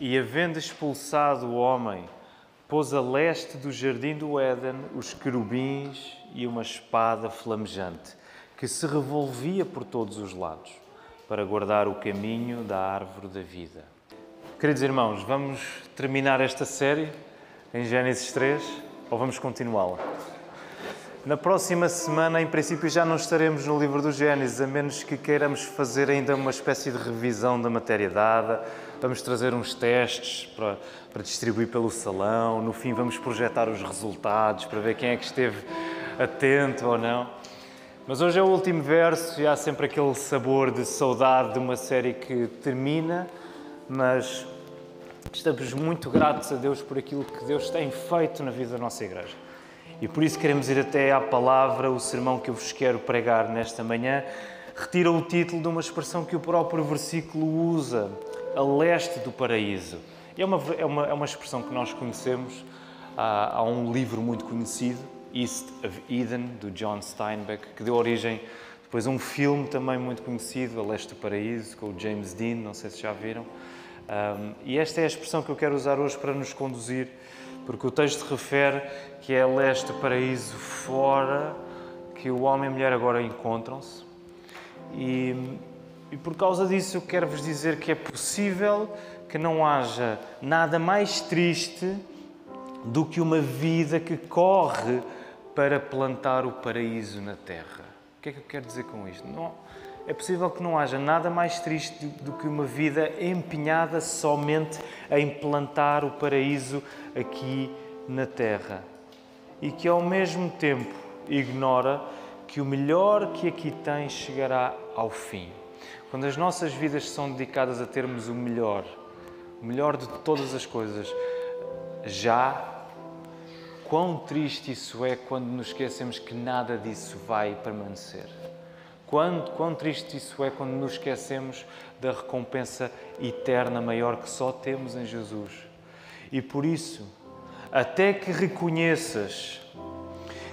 E havendo expulsado o homem, pôs a leste do jardim do Éden os querubins e uma espada flamejante, que se revolvia por todos os lados, para guardar o caminho da árvore da vida. Queridos irmãos, vamos terminar esta série em Gênesis 3 ou vamos continuá-la? Na próxima semana, em princípio, já não estaremos no livro do Gênesis, a menos que queiramos fazer ainda uma espécie de revisão da matéria dada. Vamos trazer uns testes para, para distribuir pelo salão. No fim, vamos projetar os resultados para ver quem é que esteve atento ou não. Mas hoje é o último verso e há sempre aquele sabor de saudade de uma série que termina, mas estamos muito gratos a Deus por aquilo que Deus tem feito na vida da nossa igreja. E por isso queremos ir até à palavra, o sermão que eu vos quero pregar nesta manhã. Retira o título de uma expressão que o próprio versículo usa, a leste do paraíso. É uma, é uma, é uma expressão que nós conhecemos. Há, há um livro muito conhecido, East of Eden, do John Steinbeck, que deu origem depois a um filme também muito conhecido, A Leste do Paraíso, com o James Dean, não sei se já viram. Um, e esta é a expressão que eu quero usar hoje para nos conduzir porque o texto refere que é leste paraíso fora que o homem e a mulher agora encontram-se. E, e por causa disso eu quero vos dizer que é possível que não haja nada mais triste do que uma vida que corre para plantar o paraíso na terra. O que é que eu quero dizer com isto? Não, é possível que não haja nada mais triste do que uma vida empenhada somente em plantar o paraíso aqui na terra e que ao mesmo tempo ignora que o melhor que aqui tem chegará ao fim. Quando as nossas vidas são dedicadas a termos o melhor, o melhor de todas as coisas, já, quão triste isso é quando nos esquecemos que nada disso vai permanecer. Quão, quão triste isso é quando nos esquecemos da recompensa eterna maior que só temos em Jesus. E por isso, até que reconheças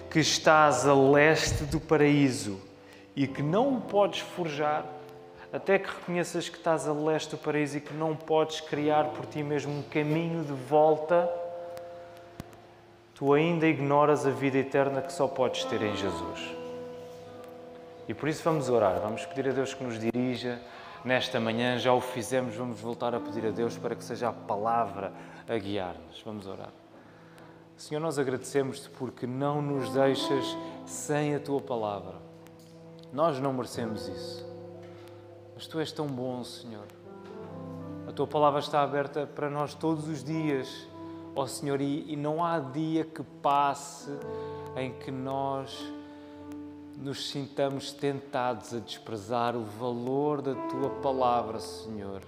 que estás a leste do paraíso e que não o podes forjar, até que reconheças que estás a leste do paraíso e que não podes criar por ti mesmo um caminho de volta, tu ainda ignoras a vida eterna que só podes ter em Jesus. E por isso vamos orar, vamos pedir a Deus que nos dirija nesta manhã. Já o fizemos, vamos voltar a pedir a Deus para que seja a palavra a guiar-nos. Vamos orar. Senhor, nós agradecemos-te porque não nos deixas sem a tua palavra. Nós não merecemos isso. Mas tu és tão bom, Senhor. A tua palavra está aberta para nós todos os dias, ó Senhor, e, e não há dia que passe em que nós nos sintamos tentados a desprezar o valor da tua palavra, Senhor.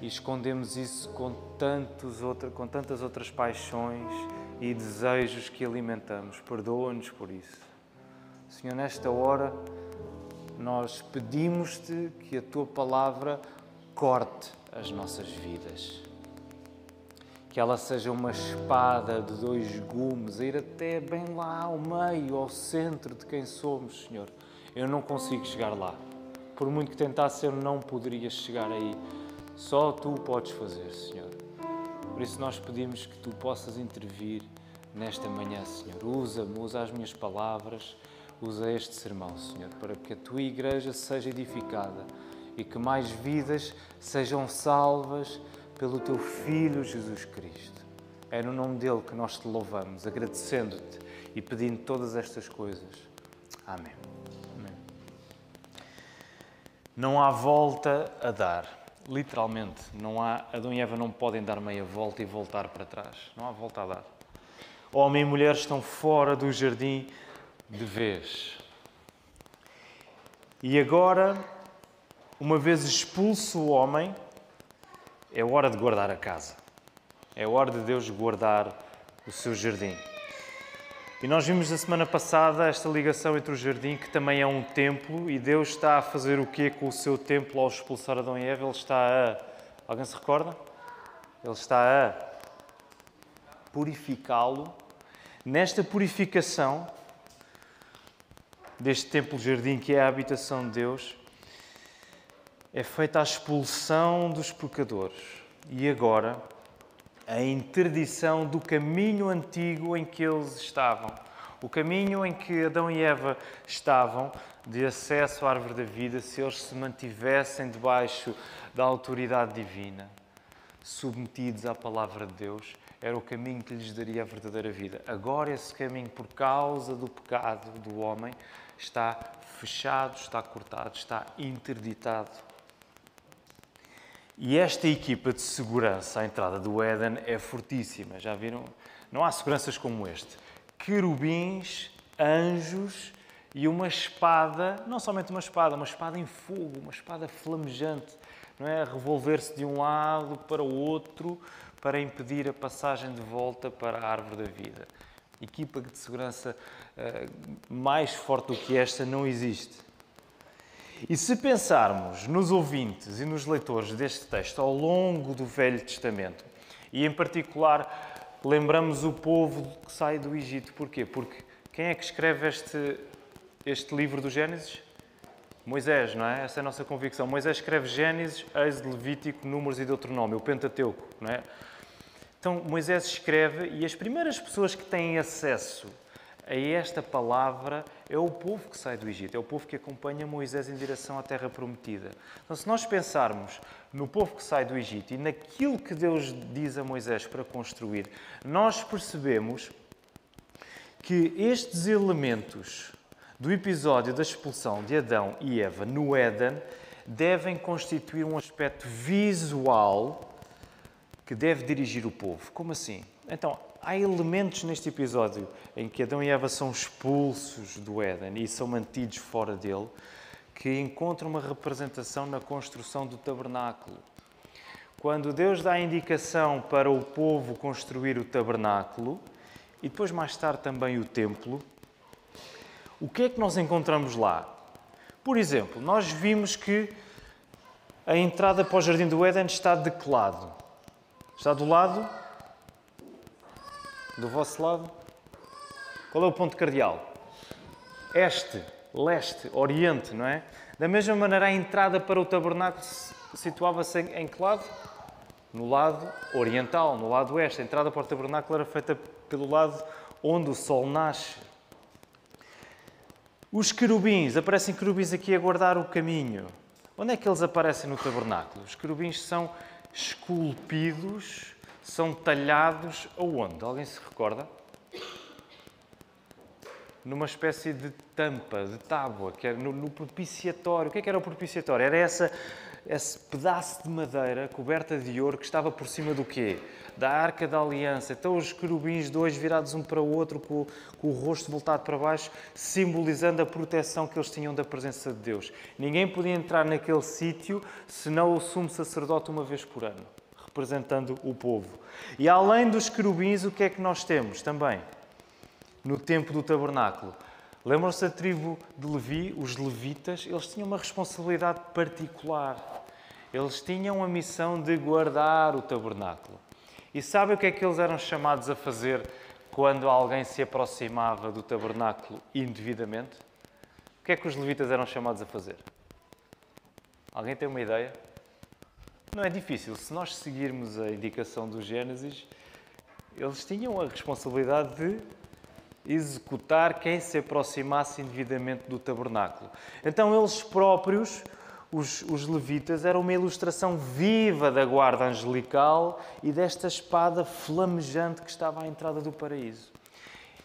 E escondemos isso com, tantos outra, com tantas outras paixões e desejos que alimentamos. Perdoa-nos por isso. Senhor, nesta hora, nós pedimos-te que a tua palavra corte as nossas vidas que ela seja uma espada de dois gumes, a ir até bem lá ao meio, ao centro de quem somos, Senhor. Eu não consigo chegar lá. Por muito que tentasse, eu não poderia chegar aí. Só tu podes fazer, Senhor. Por isso nós pedimos que tu possas intervir nesta manhã, Senhor. Usa-me, usa as minhas palavras, usa este sermão, Senhor, para que a tua igreja seja edificada e que mais vidas sejam salvas pelo teu Filho Jesus Cristo. É no nome dele que nós te louvamos, agradecendo-te e pedindo todas estas coisas. Amém. Amém. Não há volta a dar. Literalmente, não há, Adão e Eva não podem dar meia volta e voltar para trás. Não há volta a dar. Homem e mulher estão fora do jardim de vez. E agora, uma vez expulso o homem, é hora de guardar a casa. É hora de Deus guardar o seu jardim. E nós vimos na semana passada esta ligação entre o jardim, que também é um templo, e Deus está a fazer o quê com o seu templo ao expulsar Adão e Eva? Ele está a. Alguém se recorda? Ele está a purificá-lo. Nesta purificação deste templo-jardim, que é a habitação de Deus, é feita a expulsão dos pecadores. e agora a interdição do caminho antigo em que eles estavam. O caminho em que Adão e Eva estavam de acesso à árvore da vida se eles se mantivessem debaixo da autoridade divina, submetidos à palavra de Deus, era o caminho que lhes daria a verdadeira vida. Agora, esse caminho, por causa do pecado do homem, está fechado, está cortado, está interditado. E esta equipa de segurança à entrada do Éden é fortíssima. Já viram? Não há seguranças como este. Querubins, anjos e uma espada, não somente uma espada, uma espada em fogo, uma espada flamejante, não é? Revolver-se de um lado para o outro para impedir a passagem de volta para a árvore da vida. Equipa de segurança uh, mais forte do que esta não existe. E se pensarmos nos ouvintes e nos leitores deste texto ao longo do Velho Testamento, e em particular lembramos o povo que sai do Egito, porquê? Porque quem é que escreve este, este livro do Gênesis? Moisés, não é? Essa é a nossa convicção. Moisés escreve Gênesis, Êxodo, Levítico, Números e Deuteronômio, o Pentateuco, não é? Então Moisés escreve e as primeiras pessoas que têm acesso a esta palavra é o povo que sai do Egito, é o povo que acompanha Moisés em direção à terra prometida. Então, se nós pensarmos no povo que sai do Egito e naquilo que Deus diz a Moisés para construir, nós percebemos que estes elementos do episódio da expulsão de Adão e Eva no Éden devem constituir um aspecto visual que deve dirigir o povo. Como assim? Então, há elementos neste episódio em que Adão e Eva são expulsos do Éden e são mantidos fora dele, que encontram uma representação na construção do tabernáculo. Quando Deus dá a indicação para o povo construir o tabernáculo e depois mais tarde também o templo, o que é que nós encontramos lá? Por exemplo, nós vimos que a entrada para o Jardim do Éden está de lado? Está do lado? Do vosso lado? Qual é o ponto cardeal? Este, leste, oriente, não é? Da mesma maneira, a entrada para o tabernáculo situava-se em, que lado? No lado oriental, no lado oeste. A entrada para o tabernáculo era feita pelo lado onde o sol nasce. Os querubins, aparecem querubins aqui a guardar o caminho. Onde é que eles aparecem no tabernáculo? Os querubins são esculpidos, são talhados aonde? Alguém se recorda? Numa espécie de tampa, de tábua, que era no, no propiciatório. O que, é que era o propiciatório? Era essa, esse pedaço de madeira coberta de ouro que estava por cima do quê? Da arca da aliança. Então os querubins, dois virados um para o outro, com, com, o rosto voltado para baixo, simbolizando a proteção que eles tinham da presença de Deus. Ninguém podia entrar naquele sítio senão o sumo sacerdote uma vez por ano, representando o povo. E além dos querubins, o que é que nós temos também? No tempo do tabernáculo Lembram-se da tribo de Levi, os levitas? Eles tinham uma responsabilidade particular. Eles tinham a missão de guardar o tabernáculo. E sabe o que é que eles eram chamados a fazer quando alguém se aproximava do tabernáculo indevidamente? O que é que os levitas eram chamados a fazer? Alguém tem uma ideia? Não é difícil. Se nós seguirmos a indicação do Gênesis, eles tinham a responsabilidade de executar quem se aproximasse indevidamente do tabernáculo. Então, eles próprios, os, os, levitas, eram uma ilustração viva da guarda angelical e desta espada flamejante que estava à entrada do paraíso.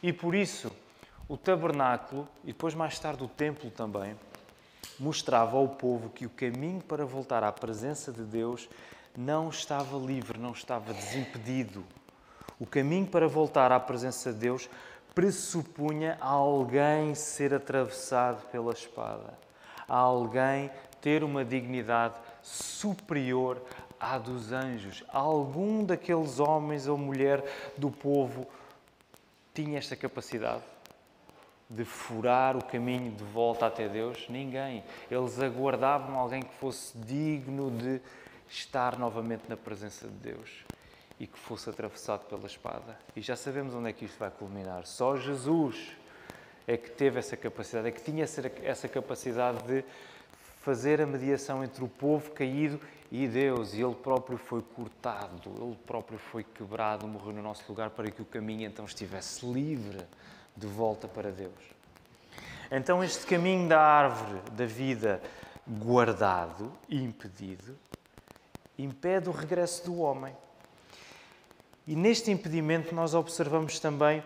E por isso, o tabernáculo, e depois mais tarde o templo também, mostrava ao povo que o caminho para voltar à presença de Deus não estava livre, não estava desimpedido. O caminho para voltar à presença de Deus pressupunha alguém ser atravessado pela espada, alguém ter uma dignidade superior à dos anjos. Algum daqueles homens ou mulher do povo tinha esta capacidade de furar o caminho de volta até Deus? Ninguém. Eles aguardavam alguém que fosse digno de estar novamente na presença de Deus e que fosse atravessado pela espada. E já sabemos onde é que isto vai culminar. Só Jesus é que teve essa capacidade, é que tinha essa capacidade de fazer a mediação entre o povo caído e Deus. E Ele próprio foi cortado, Ele próprio foi quebrado, morreu no nosso lugar para que o caminho então estivesse livre de volta para Deus. Então, este caminho da árvore da vida guardado impedido impede o regresso do homem. E neste impedimento nós observamos também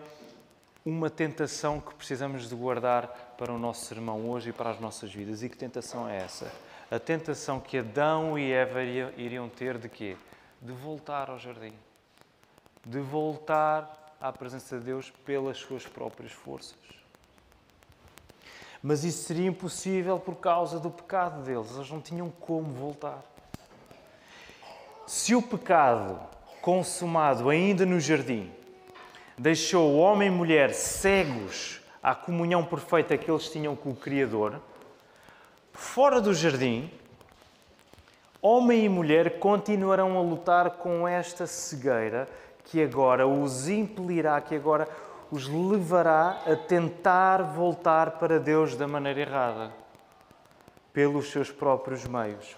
uma tentação que precisamos de guardar para o nosso sermão hoje e para as nossas vidas. E que tentação é essa? A tentação que Adão e Eva iriam ter de quê? De voltar ao jardim. De voltar à presença de Deus pelas suas próprias forças. Mas isso seria impossível por causa do pecado deles. Eles não tinham como voltar. Se o pecado consumado ainda no jardim deixou homem e mulher cegos à comunhão perfeita que eles tinham com o Criador, fora do jardim, homem e mulher continuarão a lutar com esta cegueira que agora os impelirá, que agora os levará a tentar voltar para Deus da maneira errada, pelos seus próprios meios.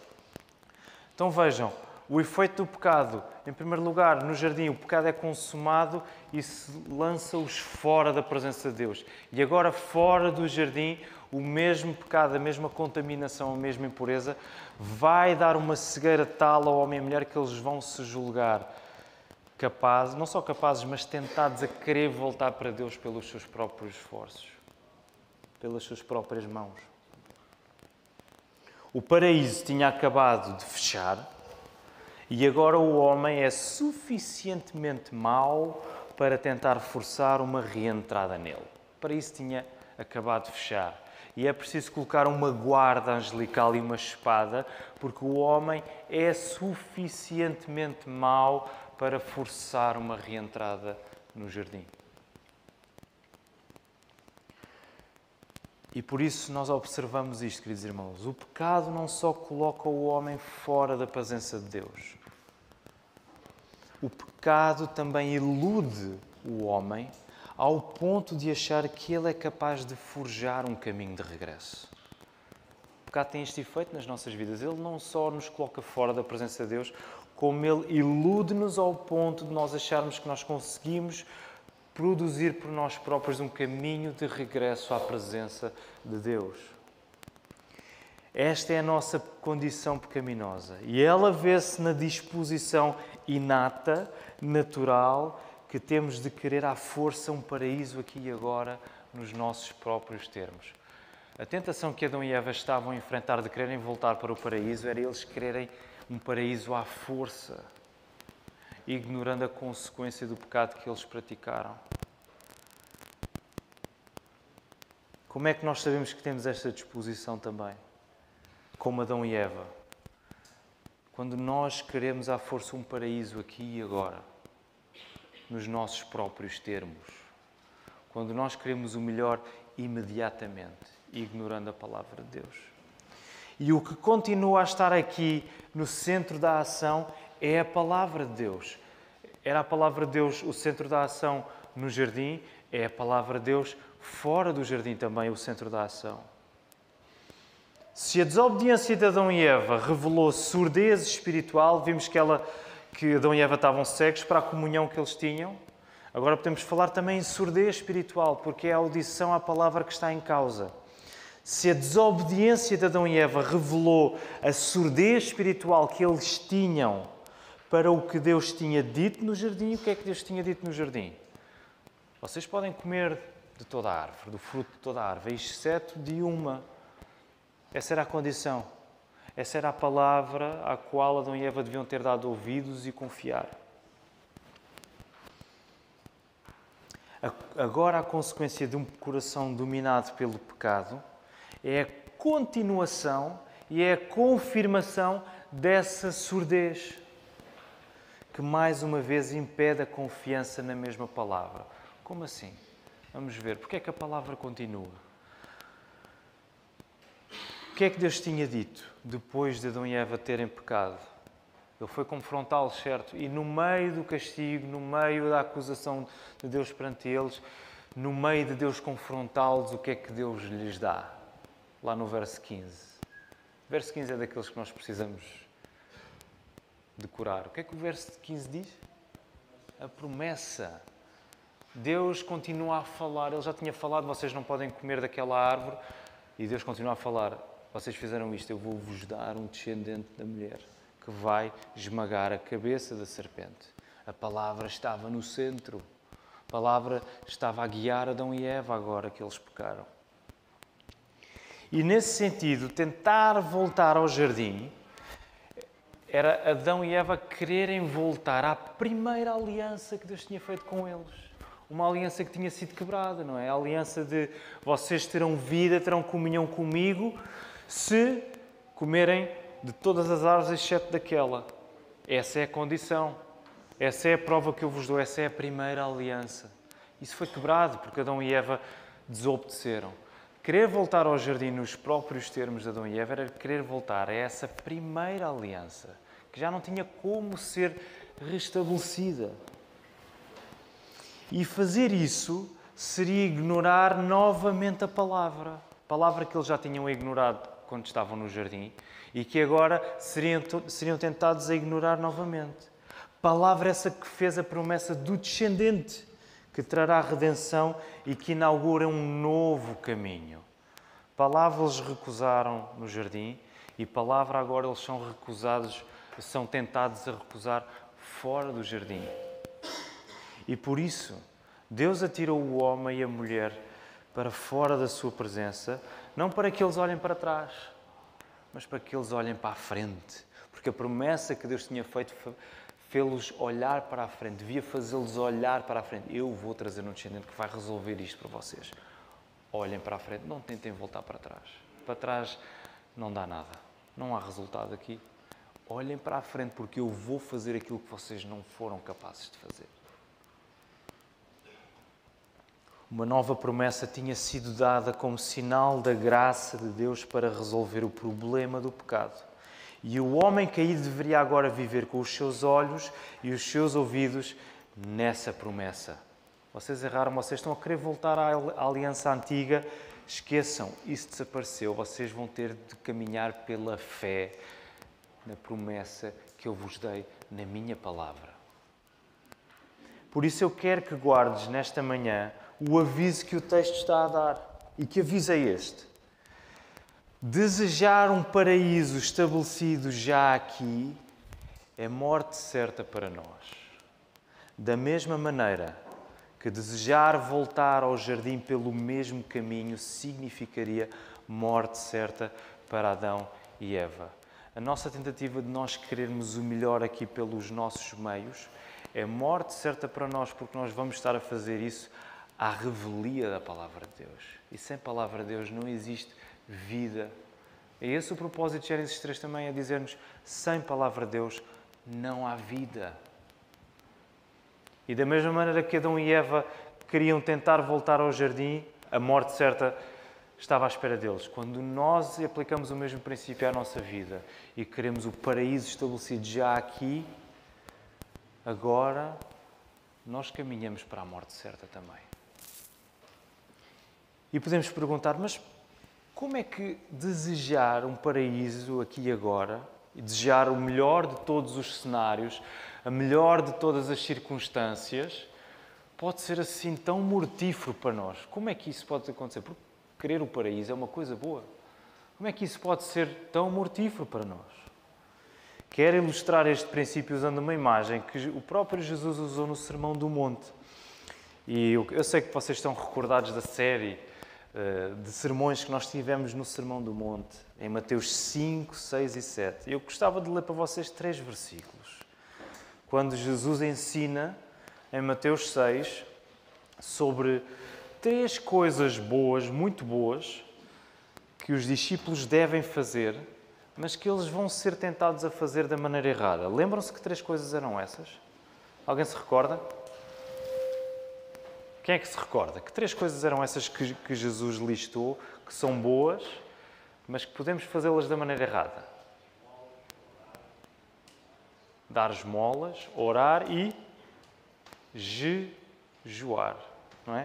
Então vejam, o efeito do pecado. Em primeiro lugar, no jardim, o pecado é consumado e se lança-os fora da presença de Deus. E agora, fora do jardim, o mesmo pecado, a mesma contaminação, a mesma impureza, vai dar uma cegueira tal ao homem e à mulher que eles vão se julgar capazes, não só capazes, mas tentados a querer voltar para Deus pelos seus próprios esforços, pelas suas próprias mãos. O paraíso tinha acabado de fechar e agora o homem é suficientemente mau para tentar forçar uma reentrada nele. Para isso tinha acabado de fechar. E é preciso colocar uma guarda angelical e uma espada, porque o homem é suficientemente mau para forçar uma reentrada no jardim. E por isso nós observamos isto, queridos irmãos. O pecado não só coloca o homem fora da presença de Deus, o pecado também ilude o homem ao ponto de achar que ele é capaz de forjar um caminho de regresso. O pecado tem este efeito nas nossas vidas. Ele não só nos coloca fora da presença de Deus, como ele ilude-nos ao ponto de nós acharmos que nós conseguimos produzir por nós próprios um caminho de regresso à presença de Deus. Esta é a nossa condição pecaminosa e ela vê-se na disposição inata, natural, que temos de querer à força um paraíso aqui e agora, nos nossos próprios termos. A tentação que Adão e Eva estavam a enfrentar de quererem voltar para o paraíso era eles quererem um paraíso à força ignorando a consequência do pecado que eles praticaram. Como é que nós sabemos que temos esta disposição também? Como Adão e Eva. Quando nós queremos à força um paraíso aqui e agora, nos nossos próprios termos. Quando nós queremos o melhor imediatamente, ignorando a palavra de Deus. E o que continua a estar aqui no centro da ação é a palavra de Deus. Era a palavra de Deus o centro da ação no jardim, é a palavra de Deus fora do jardim também o centro da ação. Se a desobediência de Adão e Eva revelou surdez espiritual, vimos que, ela, que Adão e Eva estavam cegos para a comunhão que eles tinham. Agora podemos falar também em surdez espiritual, porque é a audição à palavra que está em causa. Se a desobediência de Adão e Eva revelou a surdez espiritual que eles tinham para o que Deus tinha dito no jardim. O que é que Deus tinha dito no jardim? Vocês podem comer de toda a árvore, do fruto de toda a árvore, exceto de uma. Essa era a condição. Essa era a palavra à qual Adão e Eva deviam ter dado ouvidos e confiar. Agora, a consequência de um coração dominado pelo pecado é a continuação e é a confirmação dessa surdez que mais uma vez impede a confiança na mesma palavra. Como assim? Vamos ver. Porque é que a palavra continua? O que é que Deus tinha dito depois de Adão e Eva terem pecado? Ele foi confrontá-los, certo? E no meio do castigo, no meio da acusação de Deus perante eles, no meio de Deus confrontá-los, o que é que Deus lhes dá? Lá no verso 15. verso 15 é daqueles que nós precisamos decorar. O que é que o verso 15 diz? A promessa. Deus continua a falar, Ele já tinha falado, vocês não podem comer daquela árvore, e Deus continua a falar, vocês fizeram isto, eu vou-vos dar um descendente da mulher que vai esmagar a cabeça da serpente. A palavra estava no centro. A palavra estava a guiar Adão e Eva agora que eles pecaram. E nesse sentido, tentar voltar ao jardim era Adão e Eva quererem voltar à primeira aliança que Deus tinha feito com eles. Uma aliança que tinha sido quebrada, não é? A aliança de vocês terão vida, terão comunhão comigo, se comerem de todas as árvores exceto daquela. Essa é a condição. Essa é a prova que eu vos dou, essa é a primeira aliança. Isso foi quebrado porque Adão e Eva desobedeceram. Querer voltar ao jardim nos próprios termos de Adão e Eva era querer voltar a essa primeira aliança, que já não tinha como ser restabelecida. E fazer isso seria ignorar novamente a palavra, palavra que eles já tinham ignorado quando estavam no jardim e que agora seriam, seriam tentados a ignorar novamente. Palavra essa que fez a promessa do descendente, que trará redenção e que inaugura um novo caminho. Palavra eles recusaram no jardim e palavra agora eles são recusados, são tentados a recusar fora do jardim. E por isso, Deus atirou o homem e a mulher para fora da sua presença, não para que eles olhem para trás, mas para que eles olhem para a frente. Porque a promessa que Deus tinha feito fê-los olhar para a frente, devia fazê-los olhar para a frente. Eu vou trazer um descendente que vai resolver isto para vocês. Olhem para a frente, não tentem voltar para trás. Para trás não dá nada, não há resultado aqui. Olhem para a frente, porque eu vou fazer aquilo que vocês não foram capazes de fazer. Uma nova promessa tinha sido dada como sinal da graça de Deus para resolver o problema do pecado. E o homem caído deveria agora viver com os seus olhos e os seus ouvidos nessa promessa. Vocês erraram, vocês estão a querer voltar à aliança antiga. Esqueçam, isso desapareceu. Vocês vão ter de caminhar pela fé na promessa que eu vos dei na minha palavra. Por isso eu quero que guardes nesta manhã o aviso que o texto está a dar. E que aviso é este? Desejar um paraíso estabelecido já aqui é morte certa para nós. Da mesma maneira que desejar voltar ao jardim pelo mesmo caminho significaria morte certa para Adão e Eva. A nossa tentativa de nós querermos o melhor aqui pelos nossos meios é morte certa para nós, porque nós vamos estar a fazer isso à revelia da palavra de Deus. E sem palavra de Deus não existe vida. É esse o propósito de Gênesis 3 também, é dizer-nos, sem palavra de Deus não há vida. E da mesma maneira que Adão e Eva queriam tentar voltar ao jardim, a morte certa estava à espera deles. Quando nós aplicamos o mesmo princípio à nossa vida e queremos o paraíso estabelecido já aqui, agora nós caminhamos para a morte certa também. E podemos perguntar, mas como é que desejar um paraíso aqui e agora, e desejar o melhor de todos os cenários, a melhor de todas as circunstâncias, pode ser assim tão mortífero para nós? Como é que isso pode acontecer? Porque querer o paraíso é uma coisa boa. Como é que isso pode ser tão mortífero para nós? Quero ilustrar este princípio usando uma imagem que o próprio Jesus usou no Sermão do Monte. E eu sei que vocês estão recordados da série eh, de sermões que nós tivemos no Sermão do Monte, em Mateus 5, 6 e 7. Eu gostava de ler para vocês três versículos. Quando Jesus ensina, em Mateus 6, sobre três coisas boas, muito boas, que os discípulos devem fazer, mas que eles vão ser tentados a fazer da maneira errada. Lembram-se que três coisas eram essas? Alguém se recorda? Quem é que se recorda? Que três coisas eram essas que, que Jesus listou, que são boas, mas que podemos fazê-las da maneira errada? Dar esmolas, orar e jejuar, não é?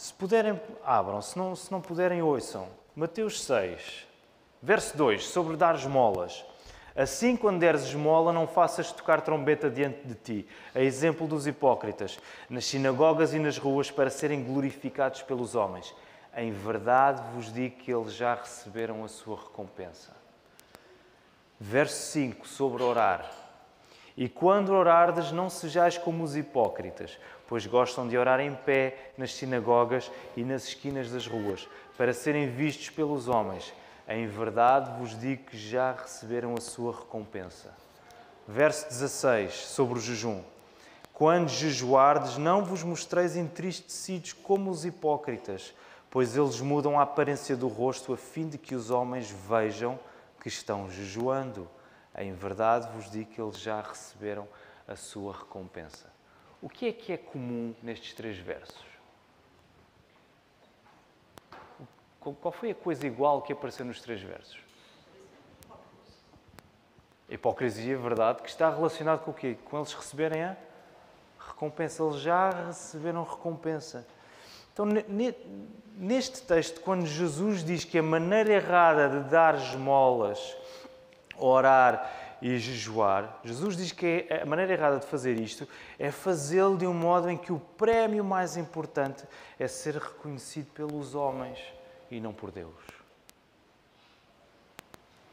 Se puderem, abram, se não, se não puderem, ouçam. Mateus 6, Verso 2, sobre dar esmolas. Assim, quando deres esmola, não faças tocar trombeta diante de ti, a exemplo dos hipócritas, nas sinagogas e nas ruas, para serem glorificados pelos homens. Em verdade vos digo que eles já receberam a sua recompensa. Verso 5, sobre orar. E quando orardes, não sejais como os hipócritas, pois gostam de orar em pé nas sinagogas e nas esquinas das ruas, para serem vistos pelos homens. Em verdade vos digo que já receberam a sua recompensa. Verso 16, sobre o jejum. Quando jejuardes, não vos mostreis entristecidos como os hipócritas, pois eles mudam a aparência do rosto a fim de que os homens vejam que estão jejuando. Em verdade vos digo que eles já receberam a sua recompensa. O que é que é comum nestes três versos? Qual foi a coisa igual que apareceu nos três versos? Hipocrisia, verdade, que está relacionado com o quê? Com eles receberem a recompensa. Eles já receberam recompensa. Então, neste texto, quando Jesus diz que a maneira errada de dar esmolas, orar e jejuar, Jesus diz que a maneira errada de fazer isto é fazê-lo de um modo em que o prémio mais importante é ser reconhecido pelos homens e não por Deus.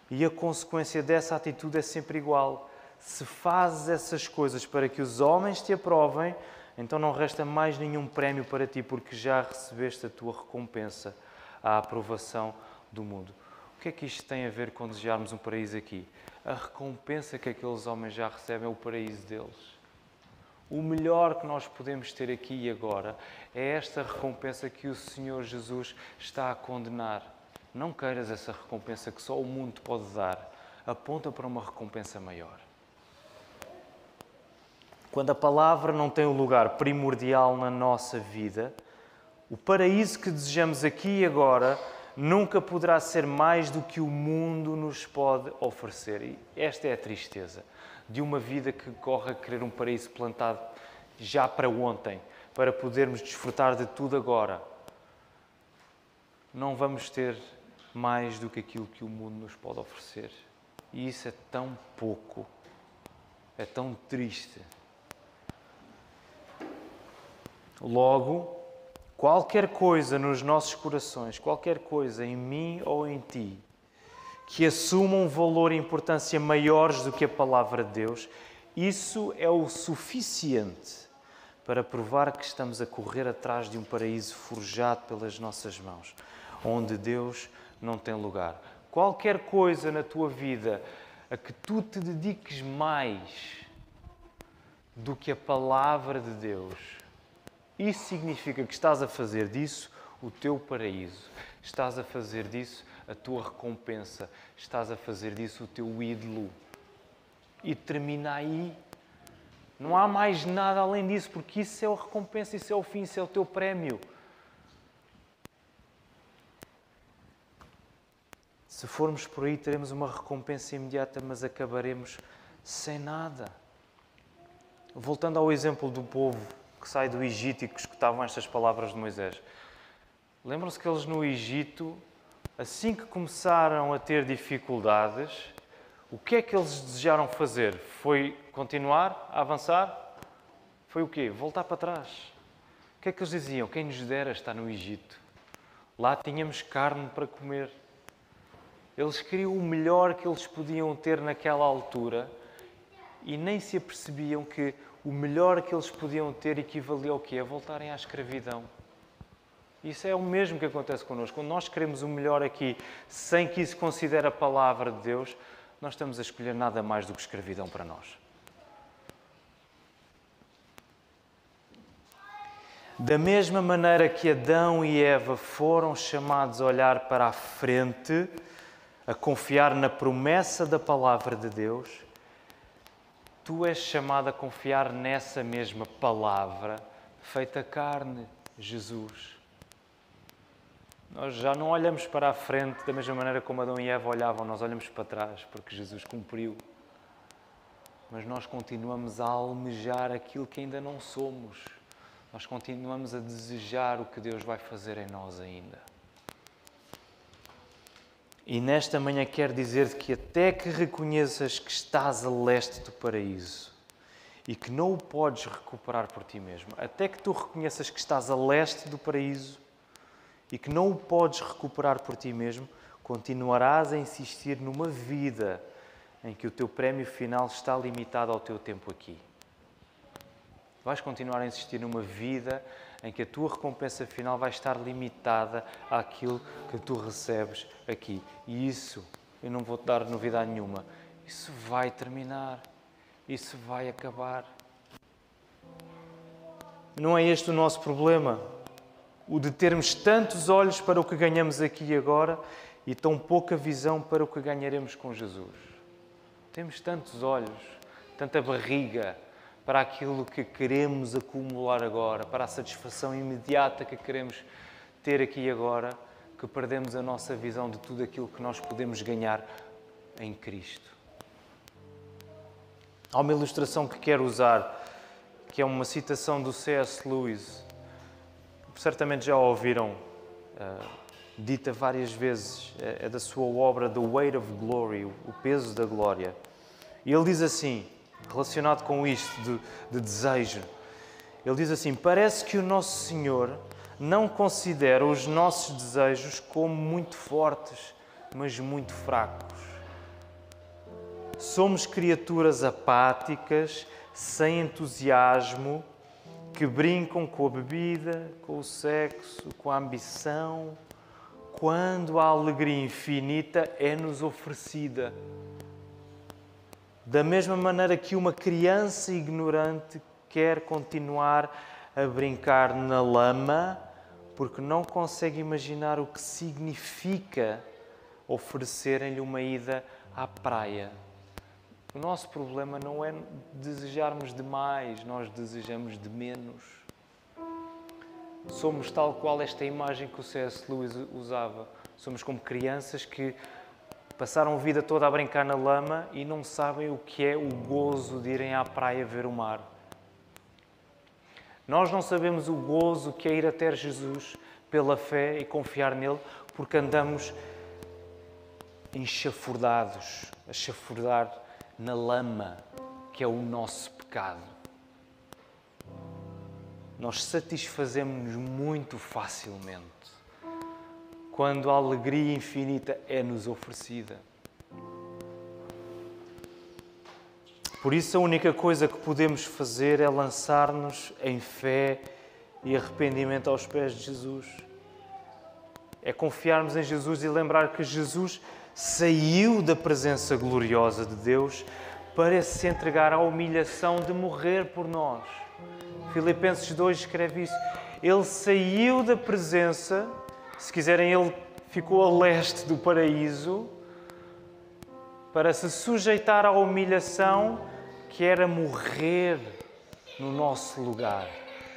E a consequência dessa atitude é sempre igual. Se fazes essas coisas para que os homens te aprovem, então não resta mais nenhum prémio para ti, porque já recebeste a tua recompensa, a aprovação do mundo. O que é que isto tem a ver com desejarmos um paraíso aqui? A recompensa que aqueles homens já recebem é o paraíso deles. O melhor que nós podemos ter aqui e agora é esta recompensa que o Senhor Jesus está a condenar. Não queiras essa recompensa que só o mundo pode dar. Aponta para uma recompensa maior. Quando a palavra não tem um lugar primordial na nossa vida, o paraíso que desejamos aqui e agora nunca poderá ser mais do que o mundo nos pode oferecer. E esta é a tristeza de uma vida que corre a querer um paraíso plantado já para ontem, para podermos desfrutar de tudo agora. Não vamos ter mais do que aquilo que o mundo nos pode oferecer. E isso é tão pouco, é tão triste. Logo, qualquer coisa nos nossos corações, qualquer coisa em mim ou em ti, que assumam um valor e importância maiores do que a palavra de Deus, isso é o suficiente para provar que estamos a correr atrás de um paraíso forjado pelas nossas mãos, onde Deus não tem lugar. Qualquer coisa na tua vida a que tu te dediques mais do que a palavra de Deus, isso significa que estás a fazer disso o teu paraíso, estás a fazer disso a tua recompensa, estás a fazer disso o teu ídolo. E termina aí. Não há mais nada além disso, porque isso é a recompensa, isso é o fim, isso é o teu prémio. Se formos por aí, teremos uma recompensa imediata, mas acabaremos sem nada. Voltando ao exemplo do povo que sai do Egito e que escutavam estas palavras de Moisés. Lembram-se que eles no Egito assim que começaram a ter dificuldades, o que é que eles desejaram fazer? Foi continuar a avançar? Foi o quê? Voltar para trás. O que é que eles diziam? Quem nos dera está no Egito. Lá tínhamos carne para comer. Eles queriam o melhor que eles podiam ter naquela altura e nem se apercebiam que o melhor que eles podiam ter equivalia ao quê? A voltarem à escravidão. Isso é o mesmo que acontece connosco. Quando nós queremos o melhor aqui, sem que isso considere a palavra de Deus, nós estamos a escolher nada mais do que escravidão para nós. Da mesma maneira que Adão e Eva foram chamados a olhar para a frente, a confiar na promessa da palavra de Deus, tu és chamado a confiar nessa mesma palavra feita carne, Jesus. Nós já não olhamos para a frente da mesma maneira como Adão e Eva olhavam, nós olhamos para trás porque Jesus cumpriu. Mas nós continuamos a almejar aquilo que ainda não somos. Nós continuamos a desejar o que Deus vai fazer em nós ainda. E nesta manhã quero dizer-te que até que reconheças que estás a leste do paraíso e que não o podes recuperar por ti mesmo, até que tu reconheças que estás a leste do paraíso e que não o podes recuperar por ti mesmo, continuarás a insistir numa vida em que o teu prémio final está limitado ao teu tempo aqui. Vais continuar a insistir numa vida em que a tua recompensa final vai estar limitada àquilo que tu recebes aqui. E isso, eu não vou te dar novidade nenhuma, isso vai terminar, isso vai acabar. Não é este o nosso problema, o de termos tantos olhos para o que ganhamos aqui e agora e tão pouca visão para o que ganharemos com Jesus. Temos tantos olhos, tanta barriga para aquilo que queremos acumular agora, para a satisfação imediata que queremos ter aqui agora, que perdemos a nossa visão de tudo aquilo que nós podemos ganhar em Cristo. Há uma ilustração que quero usar, que é uma citação do C.S. Lewis. Certamente já a ouviram uh, dita várias vezes, é, é da sua obra The Weight of Glory, o peso da glória. E ele diz assim, relacionado com isto de, de desejo, ele diz assim: Parece que o Nosso Senhor não considera os nossos desejos como muito fortes, mas muito fracos. Somos criaturas apáticas, sem entusiasmo, que brincam com a bebida, com o sexo, com a ambição, quando a alegria infinita é-nos oferecida. Da mesma maneira que uma criança ignorante quer continuar a brincar na lama porque não consegue imaginar o que significa oferecerem-lhe uma ida à praia. O nosso problema não é desejarmos demais, nós desejamos de menos. Somos tal qual esta imagem que o C.S. Lewis usava. Somos como crianças que Passaram a vida toda a brincar na lama e não sabem o que é o gozo de irem à praia ver o mar. Nós não sabemos o gozo que é ir até Jesus pela fé e confiar nele, porque andamos enxafurdados, a chafurdar na lama, que é o nosso pecado. Nós satisfazemos-nos muito facilmente quando a alegria infinita é-nos oferecida. Por isso, a única coisa que podemos fazer é lançar-nos em fé e arrependimento aos pés de Jesus. É confiarmos em Jesus e lembrar que Jesus saiu da presença gloriosa de Deus para se entregar à humilhação de morrer por nós. Filipenses 2 escreve isso. Ele saiu da presença se quiserem, ele ficou a leste do paraíso para se sujeitar à humilhação que era morrer no nosso lugar,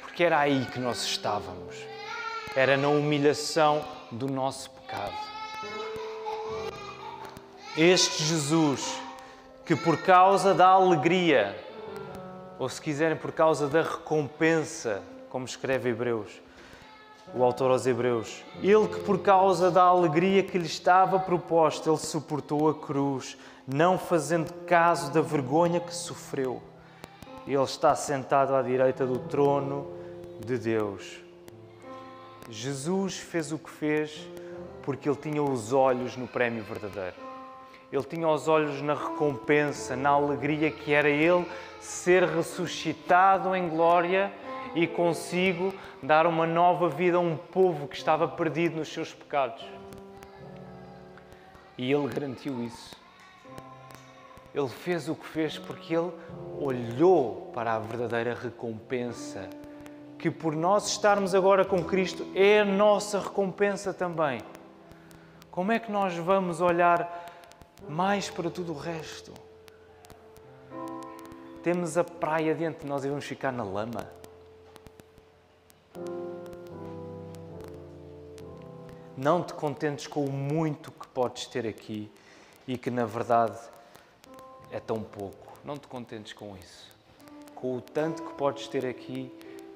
porque era aí que nós estávamos. Era na humilhação do nosso pecado. Este Jesus, que por causa da alegria, ou se quiserem, por causa da recompensa, como escreve Hebreus, o autor aos Hebreus. Ele que, por causa da alegria que lhe estava proposta, ele suportou a cruz, não fazendo caso da vergonha que sofreu. Ele está sentado à direita do trono de Deus. Jesus fez o que fez porque ele tinha os olhos no prémio verdadeiro. Ele tinha os olhos na recompensa, na alegria que era ele ser ressuscitado em glória e consigo dar uma nova vida a um povo que estava perdido nos seus pecados. E Ele garantiu isso. Ele fez o que fez porque Ele olhou para a verdadeira recompensa, que por nós estarmos agora com Cristo é a nossa recompensa também. Como é que nós vamos olhar mais para tudo o resto? Temos a praia diante de nós e vamos ficar na lama. Não te contentes com o muito que podes ter aqui e que na verdade é tão pouco. Não te contentes com isso. Com o tanto que podes ter aqui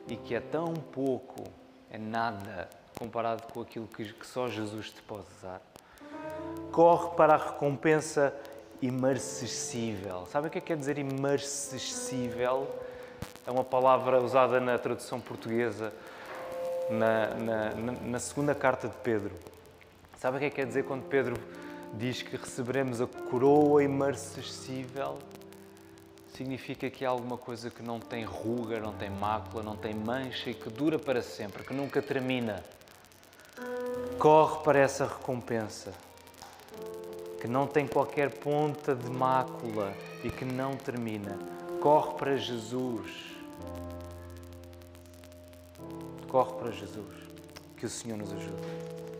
e que é tão pouco, é nada comparado com aquilo que, só Jesus te pode dar. corre para a recompensa imarcessível. Sabe o que é que quer dizer imarcessível? É uma palavra usada na tradução portuguesa, na, na, na segunda carta de Pedro. Sabe o que é que quer dizer quando Pedro diz que receberemos a coroa imarcessível? Significa que é alguma coisa que não tem ruga, não tem mácula, não tem mancha e que dura para sempre, que nunca termina. Corre para essa recompensa que não tem qualquer ponta de mácula e que não termina. Corre para Jesus. Corre para Jesus. Que o Senhor nos ajude.